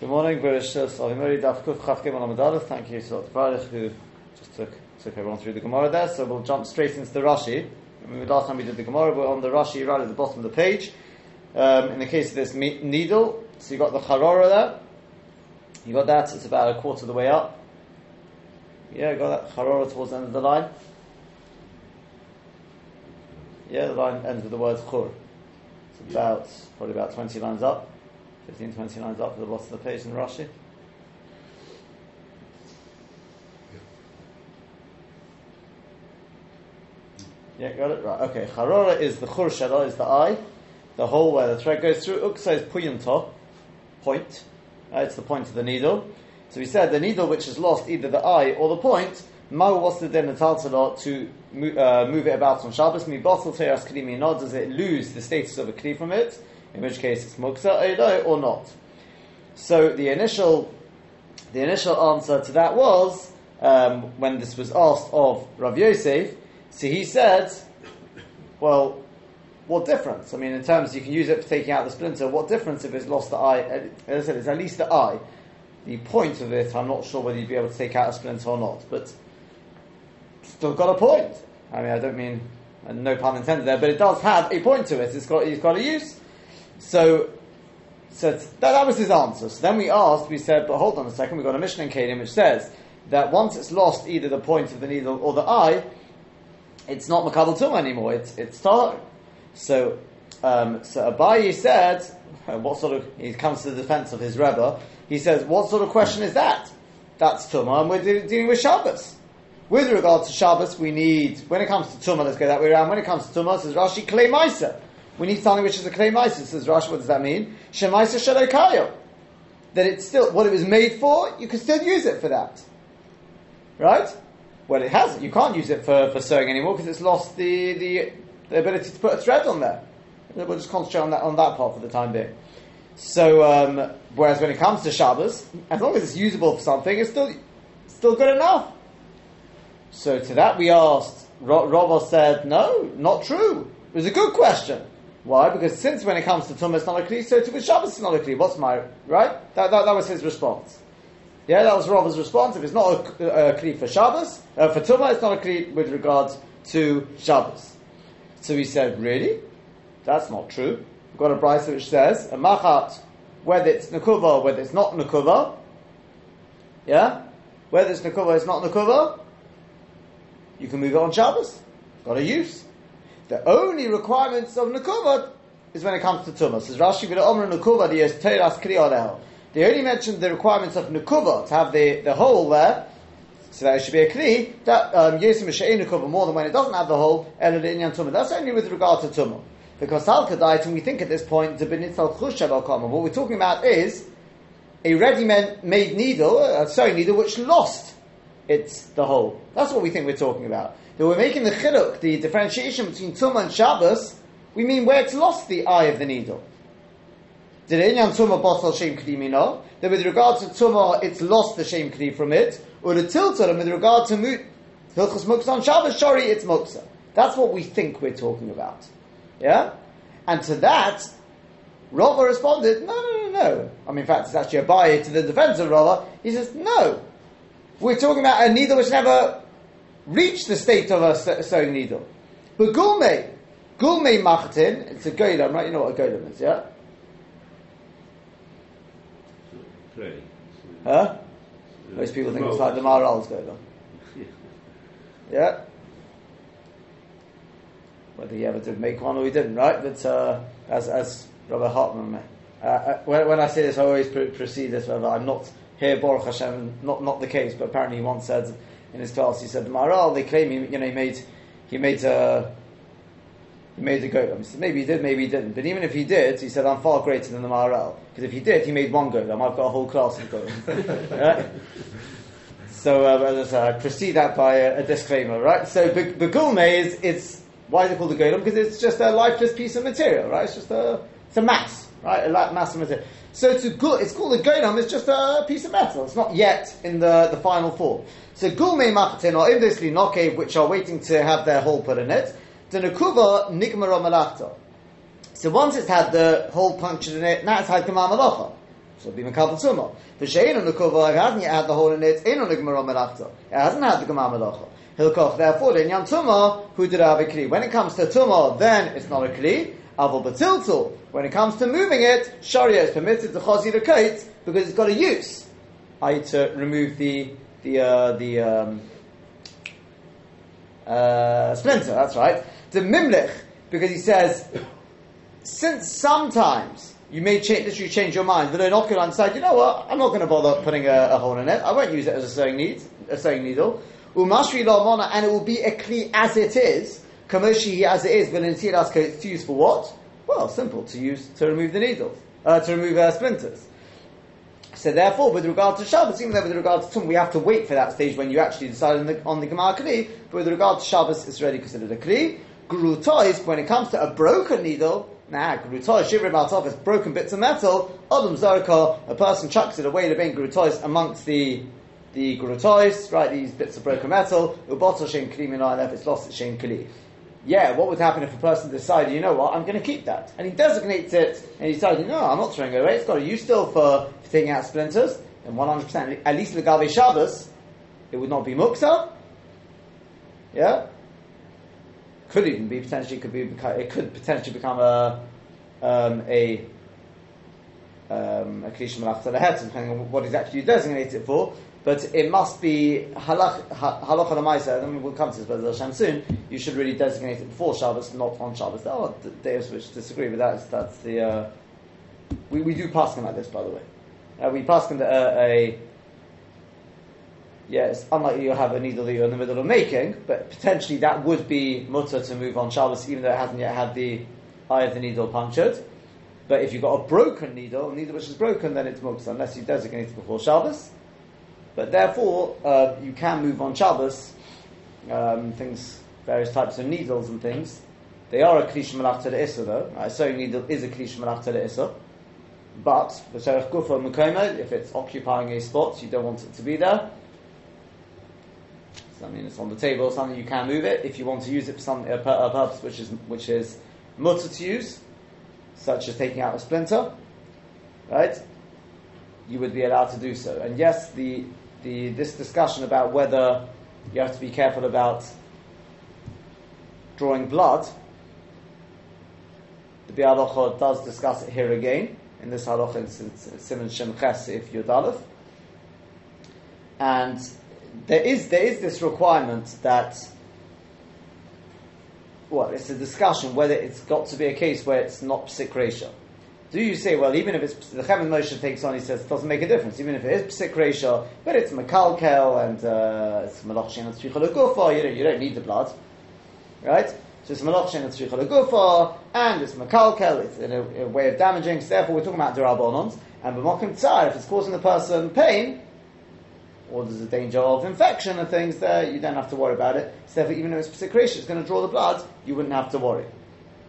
Good morning, British Salimuri Daf Kuf Chaf Gimel Thank you to Dr. Who just took, took everyone through the Gemara there. So we'll jump straight into the Rashi. I mean, last time we did the Gemara, we're on the Rashi right at the bottom of the page. Um, in the case of this needle, so you got the Harora there. You got that, it's about a quarter of the way up. Yeah, got that Harora towards the end of the line. Yeah, the line ends with the word Chur. It's about, probably about 20 lines up. 15, 20 lines up at the bottom of the page in Rashi. Yeah, got it? Right, okay. Harora is the chur is the eye, the hole where the thread goes through. Uksa is puyanto, point. Uh, it's the point of the needle. So we said the needle which has lost either the eye or the point, Mao was the then to move, uh, move it about on Shabbos. Mi bottle teras klimi nod, does it lose the status of a kli from it? In which case it's muksa or not. So the initial, the initial answer to that was um, when this was asked of Rav Yosef. So he said, "Well, what difference? I mean, in terms you can use it for taking out the splinter. What difference if it's lost the eye? As I said, it's at least the eye. The point of it, I'm not sure whether you'd be able to take out a splinter or not, but still got a point. I mean, I don't mean no pun intended there, but it does have a point to it. It's got, it's got a use. So, so that, that, was his answer. So then we asked, we said, but hold on a second, we've got a Mishnah in Keilim which says that once it's lost either the point of the needle or the eye, it's not Makabal Tum anymore, it's, it's Tar. So, um, so Abaye said, what sort of, he comes to the defense of his Rebbe, he says, what sort of question is that? That's Tumah, and we're de- dealing with Shabbos. With regard to Shabbos, we need, when it comes to Tumah, let's go that way around, when it comes to Tumah, says Rashi, Klei Maisa we need something which is a Maisa. Says Rashi, what does that mean? Shemaisa Shalokayo. That it's still, what it was made for, you can still use it for that. Right? Well, it hasn't. You can't use it for, for sewing anymore because it's lost the, the, the, ability to put a thread on there. We'll just concentrate on that, on that part for the time being. So, um, whereas when it comes to Shabbos, as long as it's usable for something, it's still, still good enough. So to that we asked, Rava said, no, not true. It was a good question. Why? Because since when it comes to Tumah it's not a Kli, so to Shabbos it's not a Kli. What's my, right? That, that, that was his response. Yeah, that was Rava's response. If it's not a, a Kli for Shabbos, uh, for Tumah, it's not a Kli with regards to Shabbos. So he said, really? That's not true. We've got a brisa which says, a machat, whether it's Nakuva, whether it's not Nakuva, yeah? Whether it's Nakuva, it's not Nakuva, you can move it on Shabbos. Got a use. The only requirements of Nekuva is when it comes to Tumah. Says Rashi, Omer Nekuva, the Teras Kriya They only mentioned the requirements of Nekuva, to have the, the hole there, so that it should be a Kli, that um, Yesim Nekuva more than when it doesn't have the hole, Elad Inyan Tumah. That's only with regard to Tumah. Because Halkadait, and we think at this point, the Benitzal Chushav al what we're talking about is a ready-made needle, a sewing needle, which lost its the hole. That's what we think we're talking about that we're making the chiluk, the differentiation between Tumah and Shabbos, we mean where it's lost the eye of the needle. That with regard to Tumah, it's lost the Shem Kli from it, or the Tiltarim with regard to Hilchas Muksa on Shabbos, Shari, it's Muksa. That's what we think we're talking about. Yeah? And to that, Rava responded, no, no, no, no. I mean, in fact, it's actually Abaye to the defense of Rava. He says, no. We're talking about a needle which never reach the state of a sewing needle. But gulme, gulme machtin, it's a golam, right? You know what a golam is, yeah? Huh? Most people think it's like the Maharal's golam. Yeah? Whether he ever did make one or he didn't, right? But uh, as, as Robert Hartman, uh, uh, when, when, I say this, I always precede this, whether I'm not here, Baruch Hashem, not, not the case, but apparently he once said, in his class. He said the Maharal they claim he, you know he made he made a he made a golem. Said maybe he did, maybe he didn't. But even if he did, he said I'm far greater than the Maharal because if he did, he made one golem. I've got a whole class of golems. right? So uh, I proceed that by a, a disclaimer, right? So begulme is it's why is it called a golem? Because it's just a lifeless piece of material, right? It's just a it's a mass, right? A mass of material. So it's, a good, it's called a golem, it's just a piece of metal. It's not yet in the, the final form. So gulme machatin or invisli nokev, which are waiting to have their hole put in it, the nekuva nigmara malachta. So once it's had the hole punctured in it, now it's had malacha. So it'll be. The Shein on the it hasn't yet had the hole in it, in on the Gemara Melachta. It hasn't had the Gemara Melacha. Hilkoch, therefore, the Inyan Tumah, who did have a Kli. When it comes to Tumah, then it's not a Kli. Avol Batiltul, when it comes to moving it, Sharia is permitted to Chazi the Kate, because it's got a use. I to remove the, the, uh, the, um, uh, splinter, that's right. The Mimlich, because he says, since sometimes you may change, literally change your mind, but knock it on side, you know what, I'm not going to bother putting a, a, hole in it, I won't use it as a sewing, need, a sewing needle. Umashri la and it will be a kli as it is, kamoshi as it is, but in tiras it's used for what? Well, simple, to use, to remove the needles, uh, to remove uh, splinters. So therefore, with regard to Shabbos, even though with regard to Tum, we have to wait for that stage when you actually decide on the, on the Gemara Kli, but with regard to Shabbos, it's already considered a Kli. Guru Toys, when it comes to a broken needle, nah, Guru Toys, Shivri Baltov is broken bits of metal, Adam Zarka, a person chucks it away to being Guru Toys amongst the the Guru right, these bits of broken metal, Ubotel Shem Minah, if it's lost, it's Shem Kli yeah, what would happen if a person decided, you know what, I'm going to keep that? And he designates it, and he decided, no, I'm not throwing it away, it's got a use still for, for taking out splinters, And 100%, at least Legave Shabbos, it would not be Muksa. Yeah? Could even be, potentially, could be, it could potentially become a, um, a, um, a Klish Malach depending on what exactly you designate it for. But it must be halach halach lamaisa. And we'll come to this, but Hashem soon. You should really designate it before Shabbos, not on Shabbos. There are days which disagree with that. That's the uh, we, we do pass like this, by the way. Uh, we pass them uh, a yes, unlikely you'll have a needle that you're in the middle of making, but potentially that would be mutter to move on Shabbos, even though it hasn't yet had the eye of the needle punctured. But if you've got a broken needle, a needle which is broken, then it's muksa, unless you designate it before Shabbos. But therefore, uh, you can move on Shabbos, um, things, various types of needles and things. They are a klish malach to issa though. A sewing needle is a klish malach to issa. But, if it's occupying a spot, you don't want it to be there. I mean, it's on the table something, you can move it. If you want to use it for some uh, a, a uh, purpose which is, which is mutter to use, such as taking out a splinter, right? You would be allowed to do so. And yes, the the, this discussion about whether you have to be careful about drawing blood, the Bialocha does discuss it here again, in this halacha in Simon Shem Ches if Yudalef. And there is, there is this requirement that, well, it's a discussion whether it's got to be a case where it's not psik do you say, well, even if it's the Chemed Moshe takes on, he says it doesn't make a difference, even if it is psik but it's makalkel and uh, it's malachshin and tzricha you don't you don't need the blood, right? So it's malachshin and tzricha and it's makalkel, it's in a, a, way of damaging. So therefore, we're talking about derabonons and b'mokim tsar. If it's causing the person pain, or there's a danger of infection and things there, you don't have to worry about it. So even if it's psik it's going to draw the blood, you wouldn't have to worry,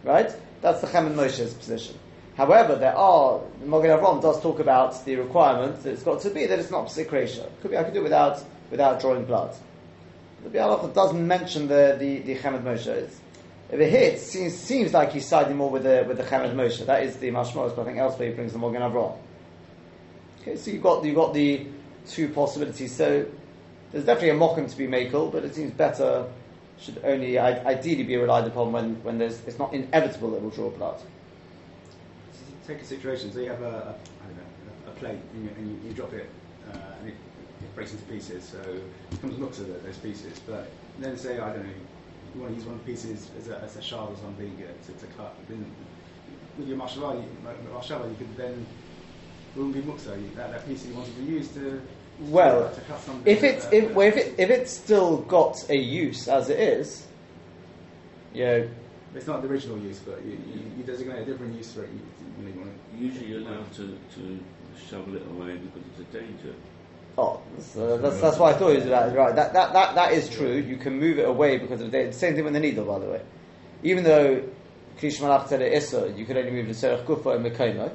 right? That's the Chemed Moshe's position. However, there are Magen Avram does talk about the requirement that it's got to be that it's not psik Could be I could do it without without drawing blood. The Bialacha doesn't mention the the, the Chemed Moshe. It's, if it hits, seems seems like he's siding more with the with the Chemed Moshe. That is the Mashmos, but I think elsewhere he brings the Magen Avram. Okay, so you've got you've got the two possibilities. So there's definitely a mokum to be makel, but it seems better should only ideally be relied upon when, when there's, it's not inevitable that it will draw blood take a situation, so you have a, a, know, a plate and, you, and you, you, drop it uh, and it, it, breaks into pieces, so it comes and looks of those pieces. But then say, I don't know, you want to use one of the pieces as a, as a shard or something to, to cut. Then with your mashava, you, you could then, it muksa, that, that piece you wanted to use to well, if it's uh, if, well, if it if it's still got a use as it is, you know, it's not the original use, but you, you, you designate a different use for it. You, you Usually you're allowed to, to shovel it away because it's a danger. Oh, so that's, that's why I thought it was about right. That, that, that, that is true. You can move it away because of the danger. Same thing with the needle, by the way. Even though Krish Malach said it Issa, you could only move the Serach Kufa and Mekomo,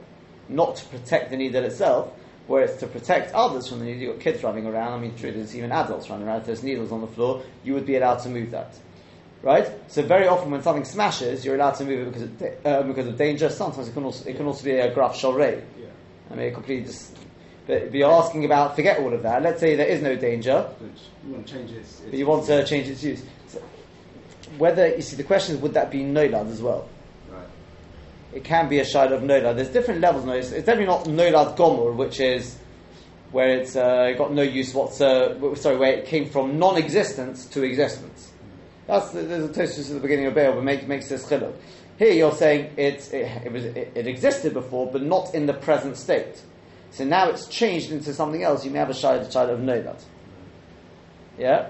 not to protect the needle itself, where it's to protect others from the needle. You've got kids running around, I mean, true, there's even adults running around. If there's needles on the floor, you would be allowed to move that right? So very often when something smashes, you're allowed to move it because of, uh, because of danger. Sometimes it can also it can also be a graf shalrei. Yeah. I mean, completely just. But you're asking about, forget all of that. Let's say there is no danger, But you want to change its. its but you want to change its use. So whether you see, the question is, would that be nolad as well? It can be a shide of nolad. There's different levels. No, it's, it's definitely not nolad gomor, which is where it's uh, got no use whatsoever. Sorry, where it came from non-existence to existence. That's the, there's a toast at the beginning of Baal, but makes makes this chiluk. Here you're saying it's, it, it, was, it, it existed before, but not in the present state. So now it's changed into something else. You may have a shide, a shide of nolad. Yeah.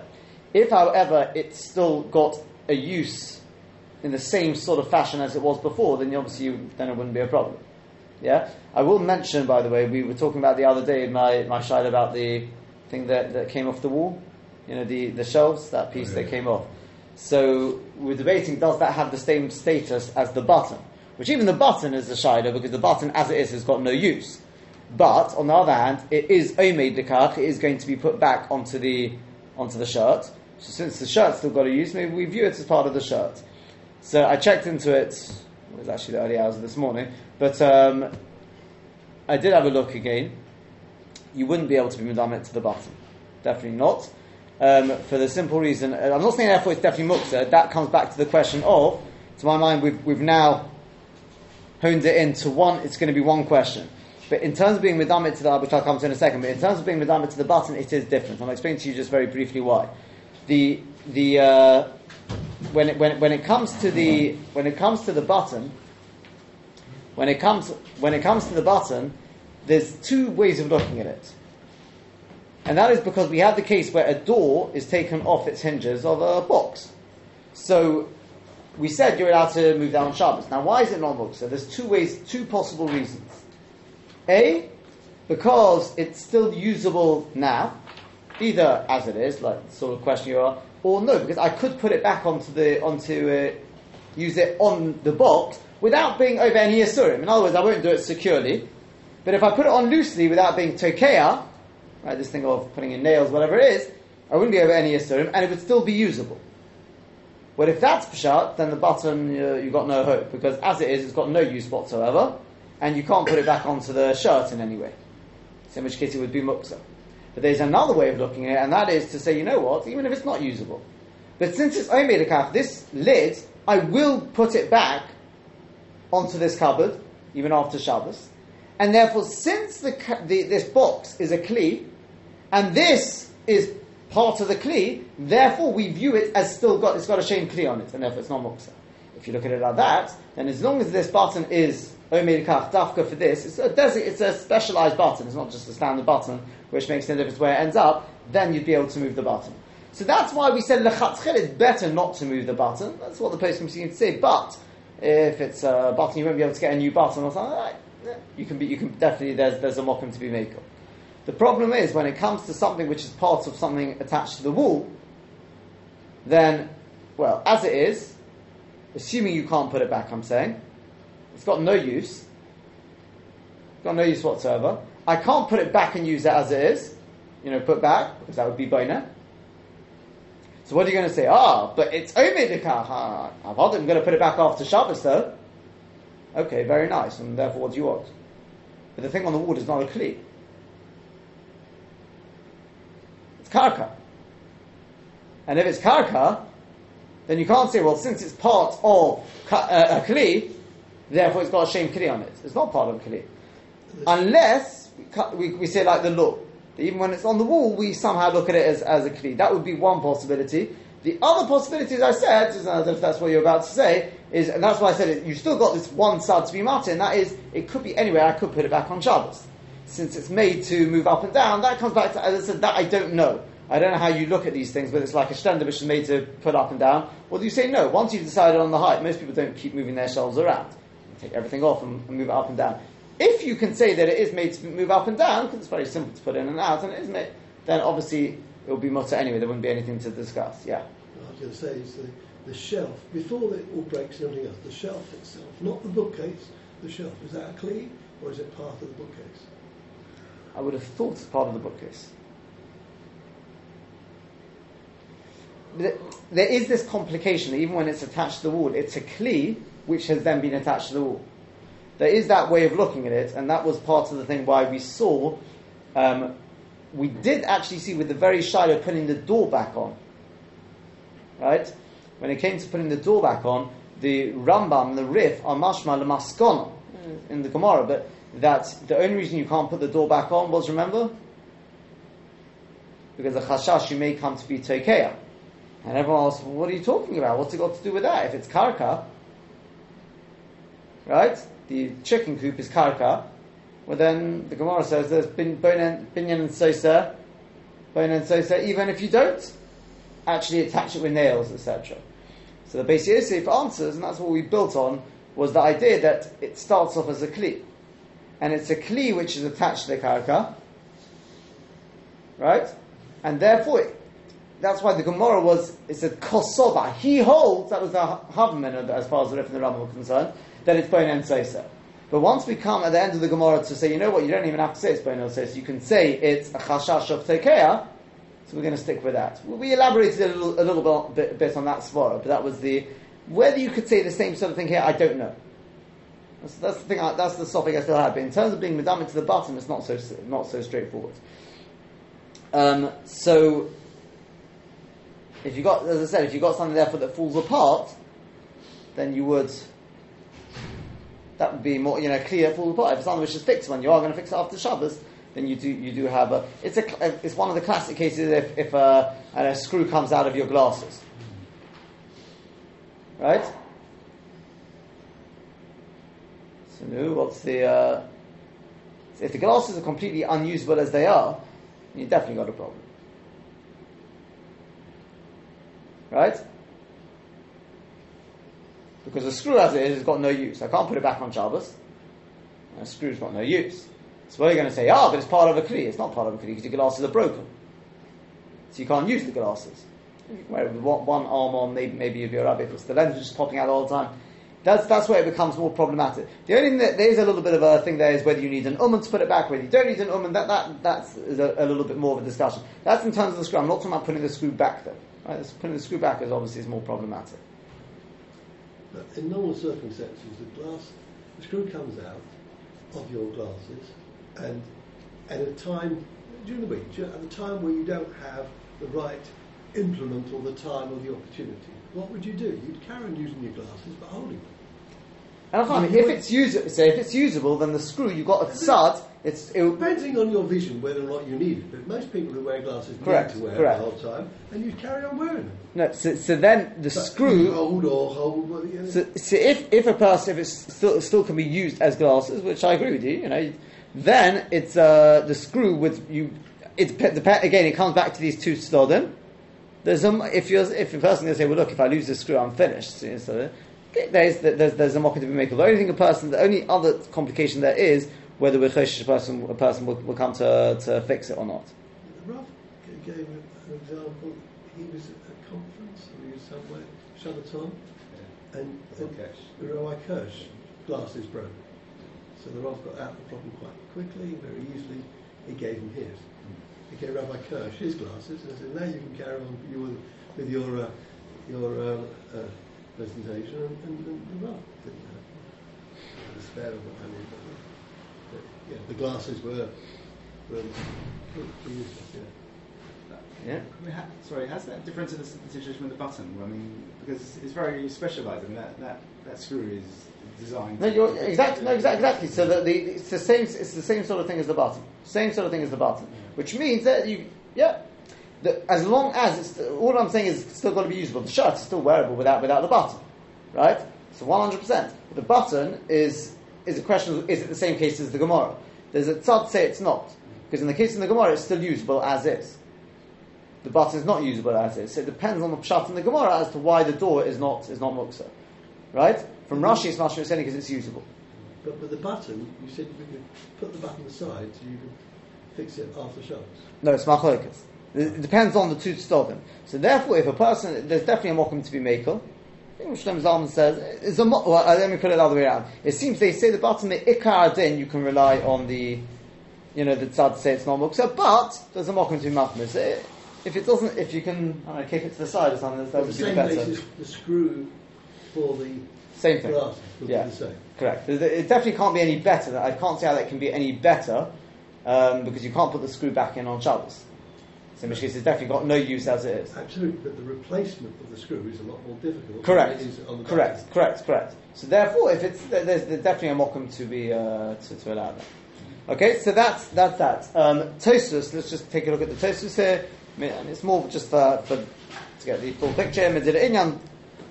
If, however, it's still got a use in the same sort of fashion as it was before, then obviously you, then it wouldn't be a problem. Yeah. I will mention, by the way, we were talking about the other day my my shide about the thing that, that came off the wall. You know, the the shelves, that piece oh, that came off. So we're debating: does that have the same status as the button? Which even the button is a shider because the button, as it is, has got no use. But on the other hand, it is omeid dekach. It is going to be put back onto the onto the shirt. So since the shirt's still got a use, maybe we view it as part of the shirt. So I checked into it. It was actually the early hours of this morning, but um, I did have a look again. You wouldn't be able to be medamit to the button. Definitely not. Um, for the simple reason, uh, I'm not saying therefore it's definitely mukta. That comes back to the question of, to my mind, we've, we've now honed it into one, it's going to be one question. But in terms of being medamit to the, which I'll come to in a second, but in terms of being medamit to the button, it is different. I'll explain to you just very briefly why. The, the, uh, when it, when, when it comes to the, when it comes to the button, when it comes, when it comes to the button, there's two ways of looking at it. And that is because we have the case where a door is taken off its hinges of a box. So we said you're allowed to move down Shabbos. Now, why is it not muksa? There's two ways, two possible reasons. A, because it's still usable now, either as it is, like the sort of question you are, or no, because I could put it back onto the onto uh, use it on the box without being over any asurim. In other words, I won't do it securely, but if I put it on loosely without being tokea, right, this thing of putting in nails, whatever it is, I wouldn't be over any asurim, and it would still be usable. Well, if that's pshat, then the button uh, you've got no hope because as it is, it's got no use whatsoever, and you can't put it back onto the shirt in any way. So in which case it would be muksa. But there's another way of looking at it, and that is to say, you know what, even if it's not usable, but since it's a kaf, this lid, I will put it back onto this cupboard, even after Shabbos, and therefore, since the, the this box is a kli, and this is part of the kli, therefore we view it as still got it's got a shame kli on it, and therefore it's not muksa. If you look at it like that, then as long as this button is omer kaf dafka for this, it's a desi- it's a specialized button. It's not just a standard button, which makes no difference where it ends up. Then you'd be able to move the button. So that's why we said lechatzchil it's better not to move the button. That's what the post seem to say. But if it's a button, you won't be able to get a new button or something. That. You can be, you can definitely there's there's a mokum to be made. of. The problem is when it comes to something which is part of something attached to the wall, then, well, as it is, assuming you can't put it back, I'm saying, it's got no use. It's got no use whatsoever. I can't put it back and use it as it is, you know, put back, because that would be boina. So what are you going to say? Ah, but it's omid ah, I'm going to put it back after Shabbos though. Okay, very nice, and therefore what do you want? But the thing on the wall is not a kli. It's karka. And if it's karka, then you can't say, well, since it's part of uh, a kli, therefore it's got a shame kli on it. It's not part of kli. Unless we, cut, we, we say like the law. Even when it's on the wall, we somehow look at it as, as a kli. That would be one possibility. The other possibility, as I said, I if that's what you're about to say, is, and that's why I said it, you've still got this one side to be and that is, it could be anywhere, I could put it back on Shabbos. Since it's made to move up and down, that comes back to, as I said, that I don't know. I don't know how you look at these things, but it's like a stender which is made to put up and down. Or do you say no? Once you've decided on the height, most people don't keep moving their shelves around. Take everything off and, and move it up and down. If you can say that it is made to move up and down, because it's very simple to put in and out, and it is made, then obviously it will be mutter anyway. There wouldn't be anything to discuss. Yeah. I was going to say is the, the shelf, before it all breaks and everything else, the shelf itself, not the bookcase, the shelf, is that a clean or is it part of the bookcase? I would have thought it's part of the bookcase. There is this complication, even when it's attached to the wall, it's a kli which has then been attached to the wall. there is that way of looking at it, and that was part of the thing why we saw. Um, we did actually see with the very Shiloh putting the door back on. Right? When it came to putting the door back on, the Rambam the Rif are mashma lemaskona in the Gemara, but that the only reason you can't put the door back on was, remember? Because the chashash you may come to be tekeah. And everyone asks, well, what are you talking about? What's it got to do with that? If it's karka, right? The chicken coop is karka. Well, then the Gemara says there's bin, binyan and sosa, binyan and sosa, even if you don't actually attach it with nails, etc. So the Beis Yosef answers, and that's what we built on, was the idea that it starts off as a kli. And it's a kli which is attached to the karka, right? And therefore, it, that's why the Gemara was, it said kosoba. He holds, that was the Havman as far as the Rif and the Rambam were concerned, that it's bone and sosa. But once we come at the end of the Gemara to say, you know what, you don't even have to say it's bone and sosa, you can say it's a chashash of tekeah, so we're going to stick with that. We elaborated a little, a little bit, bit on that svara, but that was the, whether you could say the same sort of thing here, I don't know. That's, that's the thing. I, that's the topic I still have. But in terms of being medamit to the bottom, it's not so not so straightforward. Um, so, if you got, as I said, if you got something therefore that falls apart, then you would. That would be more, you know, clear falls apart. If something which is fixed, when you are going to fix it after Shabbos, then you do you do have a. It's a. It's one of the classic cases if if a, a screw comes out of your glasses, right? So no, what's the? Uh, if the glasses are completely unusable as they are, you definitely got a problem, right? Because a screw as it is has got no use. I can't put it back on Shabbos. A screw's got no use. So you going to say? Ah, but it's part of a kli. It's not part of a kli because your glasses are broken. So you can't use the glasses. Where one arm on, maybe, maybe you'd be alright if the lens is just popping out all the time. That's, that's where it becomes more problematic. The only thing that there's a little bit of a thing there is whether you need an ummah to put it back, whether you don't need an ummah, that, that, that's a, a, little bit more of a discussion. That's in terms of the screw. I'm not talking about putting the screw back though. Right? Putting the screw back is obviously is more problematic. But in normal circumstances, the glass, the screw comes out of your glasses, and at a time during the week, at the time where you don't have the right implement or the time or the opportunity, what would you do? You'd carry on using your glasses but holding them. And I find if it's usable, say if it's usable, then the screw you've got a tzad. It's it, depending on your vision whether or not you need it. But most people who wear glasses correct, need to wear correct. it the whole time, and you carry on wearing them. No, so, so then the But screw. hold or hold. you So, so if, if a person if it still still can be used as glasses, which I agree with you, you know, then it's uh, the screw with you. It dep- dep- again. It comes back to these two stodim. There's a, if you're if a person going to say, well, look, if I lose this screw, I'm finished. So, so, okay, there's, there's there's a market to be made. The only thing a person, the only other complication there is whether we're a person a person will, will come to to fix it or not. Rav g- gave an example. He was at a conference, or he was somewhere, Shabbaton, and, and Kirsch. the Rabbi Kirsch glasses broke. So the Rav got out the problem quite quickly, very easily. He gave him his. He gave Rabbi Kirsch his glasses and said, now you can carry on with your, with your, uh, your uh, uh, presentation. And, and, and the Rav didn't have despair of what I mean. But, but, yeah, the glasses were, were, were useless, yeah. Yeah. We ha- sorry, has that difference in the, the situation with the button? I mean, because it's very specialised. I mean, that, that, that screw is designed. No, you're exactly no, exactly, exactly. So the, the, it's the same. It's the same sort of thing as the button. Same sort of thing as the button, which means that you, yeah, the, as long as it's all I'm saying is it's still got to be usable. The shirt is still wearable without without the button, right? So 100. percent The button is is a question. Of, is it the same case as the Gemara? There's a tzad say it's not because in the case of the Gemara it's still usable as is. The button is not usable as is. So it depends on the pshat in the Gemara as to why the door is not is not muksa, right? From Rashi it's mashma it's only because it's usable. But with the button, you said we could put the button aside so you could fix it after Shabbos. No, it's machlokas. It depends on the two stodim. So therefore, if a person, there's definitely a mokum to be makel. Think Zalman says, it's a well, uh, let me put it the other way around. It seems they say the bottom, the ikar din, you can rely on the, you know, the tzad to say it's not muksa, but there's a mokum to be machmis. Eh, If it doesn't, if you can, I don't know, kick it to the side or something, that would the be better. basis, the screw for the Same thing. would Yeah. the same. Correct. It it definitely can't be any better. I can't see how that can be any better um, because you can't put the screw back in on Shabbos. So in which case, it's definitely got no use as it is. Absolutely, but the replacement of the screw is a lot more difficult. Correct. Than it is on the Correct. back. Correct. Correct. So therefore, if it's there's, there's definitely a mokum to be uh, to, to allow that. Okay, so that's that's that. Um, Tosus. Let's just take a look at the Tosus here. I mean, it's more just for, for to get the full picture. Inyan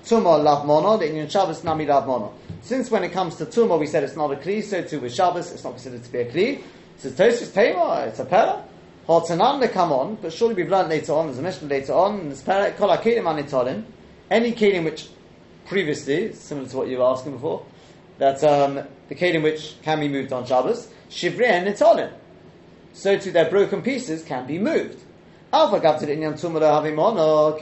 Tumah lav mono, inyan Shabbos nami lav mono. Since when it comes to Tumah, we said it's not a kli, so too with Shabbos, it's not considered to be a kli. So Tosus Tema, it's a pera. Hartanan they come on, but surely we've learned later on, there's a mission later on, in this hakelim anitolim, any kelim which previously, similar to what you were asking before, that um, the kelim which can be moved on Shabbos, shivrei and. So too their broken pieces can be moved. Havimono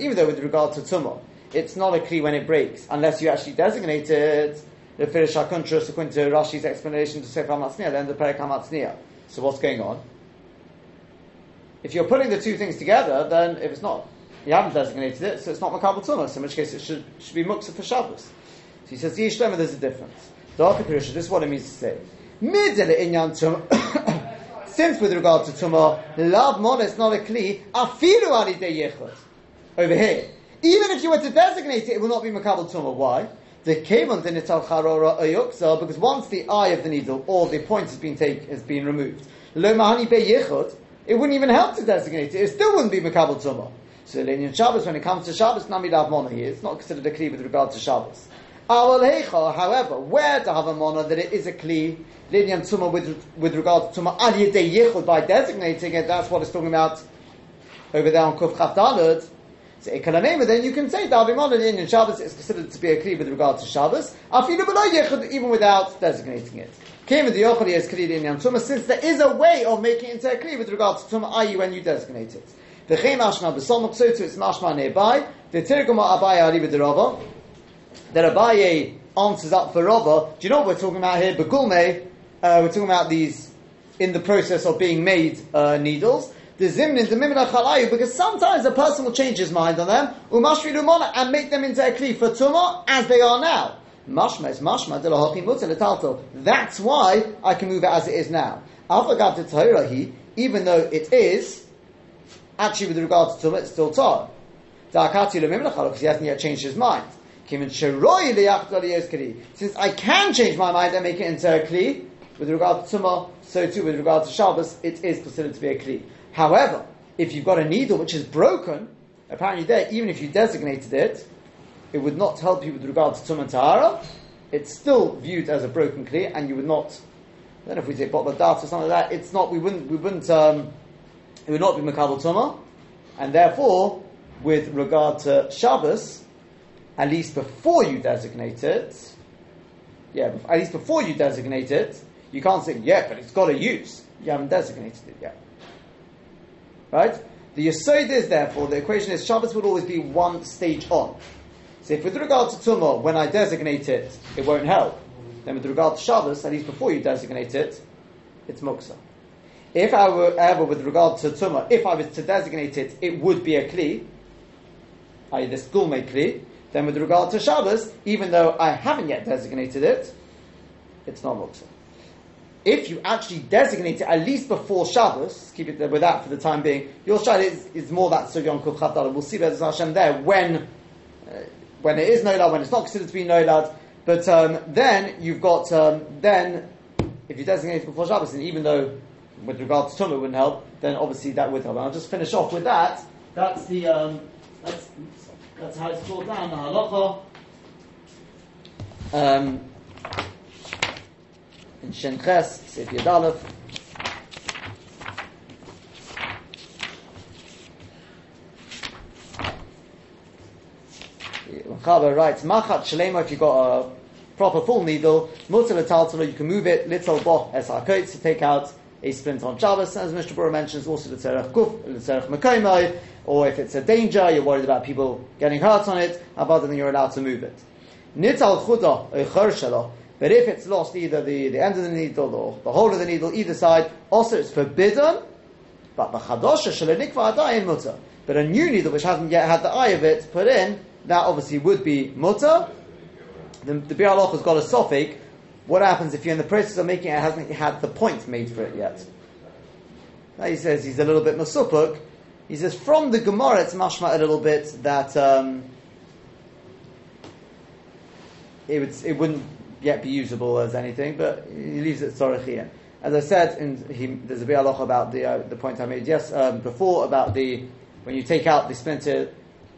even though with regard to tumah, it's not a kli when it breaks, unless you actually designate it. The Firish HaKuntras, according to Rashi's explanation to Sefer HaMatzniah, then the Perek. So what's going on? If you're putting the two things together, then if it's not, you haven't designated it, so it's not Makabal Tumas, in which case it should, should be Muksa for Shabbos. So he says, Yesh Lema, there's a difference. The Pirusha, this is what it means to say. Since with regard to Tumah, Mon is not a Kli, Afilu Ali De. Over here. Even if you were to designate it, it will not be Makabal Tumah. Why? The Kevon Dinital Charora Ayuksa, because once the eye of the needle or the point has been taken, has been removed, Lo Mahani it wouldn't even help to designate it. It still wouldn't be Makabal Tumah. So in Shabbos, when it comes to Shabbos, Nami Lav Mona here, it's not considered a Kli with regard to Shabbos. However, where to have a Mona that it is a Kli, Linyan Tumah with, with regard to Tumah Al Yedei Yechot, by designating it, that's what it's talking about over there on Kuf Chaf Dalad. So Ekalanema, then you can say Davimon in in Shabbos is considered to be a kli with regard to Shabbos. Afilu below Yechud, even without designating it. Came with the Yochel is kli in Yom Tumah, since there is a way of making it into a kli with regard to Tumah, i.e. when you designate it. The Chem Ashma B'Somok, so it's Mashma nearby. The Tirguma Abaye Ali B'Derova. That Abaye answers up for Rava. Do you know what we're talking about here? Begulme, uh, we're talking about these in the process of being made uh, needles. The zimnin, the mimina chalayu, because sometimes a person will change his mind on them, umashri lumona, and make them into a kli for tumah as they are now. Mashma is mashma, de lahochi. That's why I can move it as it is now. To tahirahi, even though it is, actually with regard to tumah, it's still tar. Da'akati lumimina chalayu, because he hasn't yet changed his mind. Since I can change my mind and make it into a kli, with regard to tumah, so too with regard to Shabbos, it is considered to be a kli. However, if you've got a needle which is broken, apparently there, even if you designated it, it would not help you with regard to Tum Tahara. It's still viewed as a broken kli, and you would not. I don't know if we say bottle of dart or something like that. It's not. We wouldn't. We wouldn't. Um, it would not be makabel tuma, and therefore, with regard to Shabbos, at least before you designate it, yeah, at least before you designate it, you can't say yeah, but it's got a use. You haven't designated it yet. Right? The Yesod is therefore, the equation is Shabbos would always be one stage on. So if with regard to Tumah, when I designate it, it won't help, then with regard to Shabbos, at least before you designate it, it's Muksa. If I were ever with regard to Tumah, if I was to designate it, it would be a Kli, i.e. the school made Kli, then with regard to Shabbos, even though I haven't yet designated it, it's not Muksa if you actually designate it at least before Shabbos, keep it there with that for the time being, your shayla is, is more that Sugyon Kuf Chavdala. We'll see Bez Hashem there when, uh, when it is Nolad, when it's not considered to be Nolad. But um, then you've got, um, then if you designate it before Shabbos, and even though with regard to Tumah it wouldn't help, then obviously that would help. And I'll just finish off with that. That's the, um, that's, that's how it's called down, the halacha. Um, in Shen Ches, Sif Yud Aleph. Chaber writes, Machat Shalema, if you've got a proper full needle, Mutal Taltala, you can move it, Little Boch Es HaKoitz, to take out a splint on Shabbos, as Mr. Bura mentions, also the Tzerech Kuf, the Tzerech Mekoimai, or if it's a danger, you're worried about people getting hurt on it, about then you're allowed to move it. Nital Chuda, Eichor Shalah, but if it's lost either the, the end of the needle or the whole of the needle, either side, also it's forbidden. But the chadosha shalenikva adayin mutter. But a new needle which hasn't yet had the eye of it put in that obviously would be mutter. The, the Bialoch has got a sophic. What happens if you're in the process of making it, hasn't had the point made for it yet? Now he says he's a little bit masupuk. He says from the Gemara it's mashma a little bit that um, it would it wouldn't yet be usable as anything, but he leaves it tzorichian. As I said, in, he, there's a bit about the uh, the point I made yes um, before about the when you take out the splinter.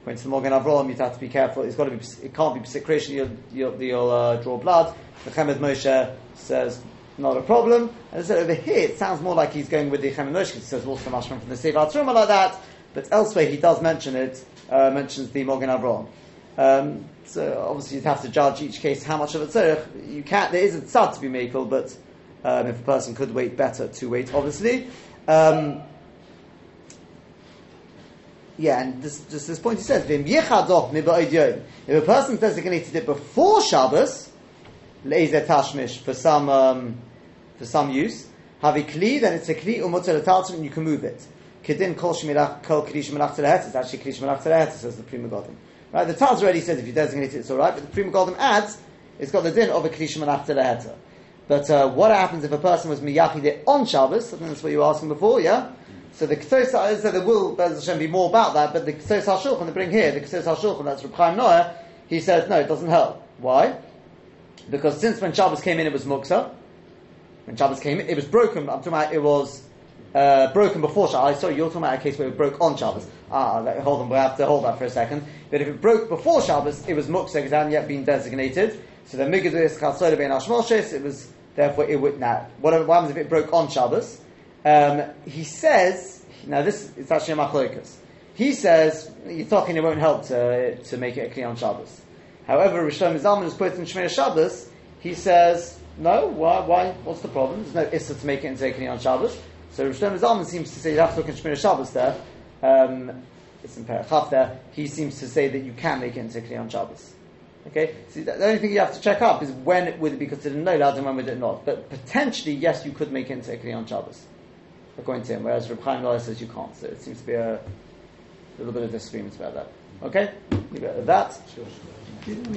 When to the Magen Avram, you have to be careful. It's got to be. It can't be secretion. You'll, you'll, you'll uh, draw blood. The Chemed Moshe says not a problem. And I said over here, it sounds more like he's going with the Chemed Moshe. He says also mashman from the Sefer Truma like that. But elsewhere, he does mention it. Uh, mentions the Magen Avram. Um, so obviously, you'd have to judge each case how much of a tzarech you can. There isn't sad to be makel, but um, if a person could wait, better to wait. Obviously, um, yeah, and this, just this point he says, if a person designated it before Shabbos, tashmish for some um, for some use, have a kli, then it's a kli umutzah and you can move it. Kedin kol shmirach kol kli shmirach It's actually kli shmirach says the Pri Megadim. Right, the Taz already says if you designate it, it's all right, but the Pri Megadim adds it's got the din of a kli shmirach But uh, what happens if a person was miyachid on Shabbos? I think that's what you were asking before, yeah. So the Ksos so there will Hashem be more about that, but the Ksos HaShulchan they bring here, the Ksos HaShulchan, that's Reb Chaim Noah, he says no, it doesn't help. Why? Because since when Shabbos came in, it was muksa. When Shabbos came in, it was broken. But I'm talking about it was uh, broken before Shabbos. Sorry, you're talking about a case where it broke on Shabbos. Ah, hold on, we have to hold that for a second. But if it broke before Shabbos, it was muksa because it hadn't yet been designated. So the Migdus Chalsoda Ben Ashmoshes, it was therefore it would now. What happens if it broke on Shabbos? Um, he says, now this is actually a machlokas. He says, you're talking it won't help to, to make it a on Shabbos. However, Rishon Zalman is put in Shemir Shabbos, he says, no, why, why, what's the problem? There's no issa to make it into a on Shabbos. So Rishon Zalman seems to say you have to look in Shemir Shabbos there. Um, it's in Perachaf there. He seems to say that you can make it into a Kli on Shabbos. Okay, so the only thing you have to check up is when it would it be considered no lad and when would it not. But potentially, yes, you could make it into a Kli on Shabbos according to him, whereas Reb Chaim Loya says you can't. So it seems to be a little bit of disagreement about that. Okay, leave it at that. Didn't we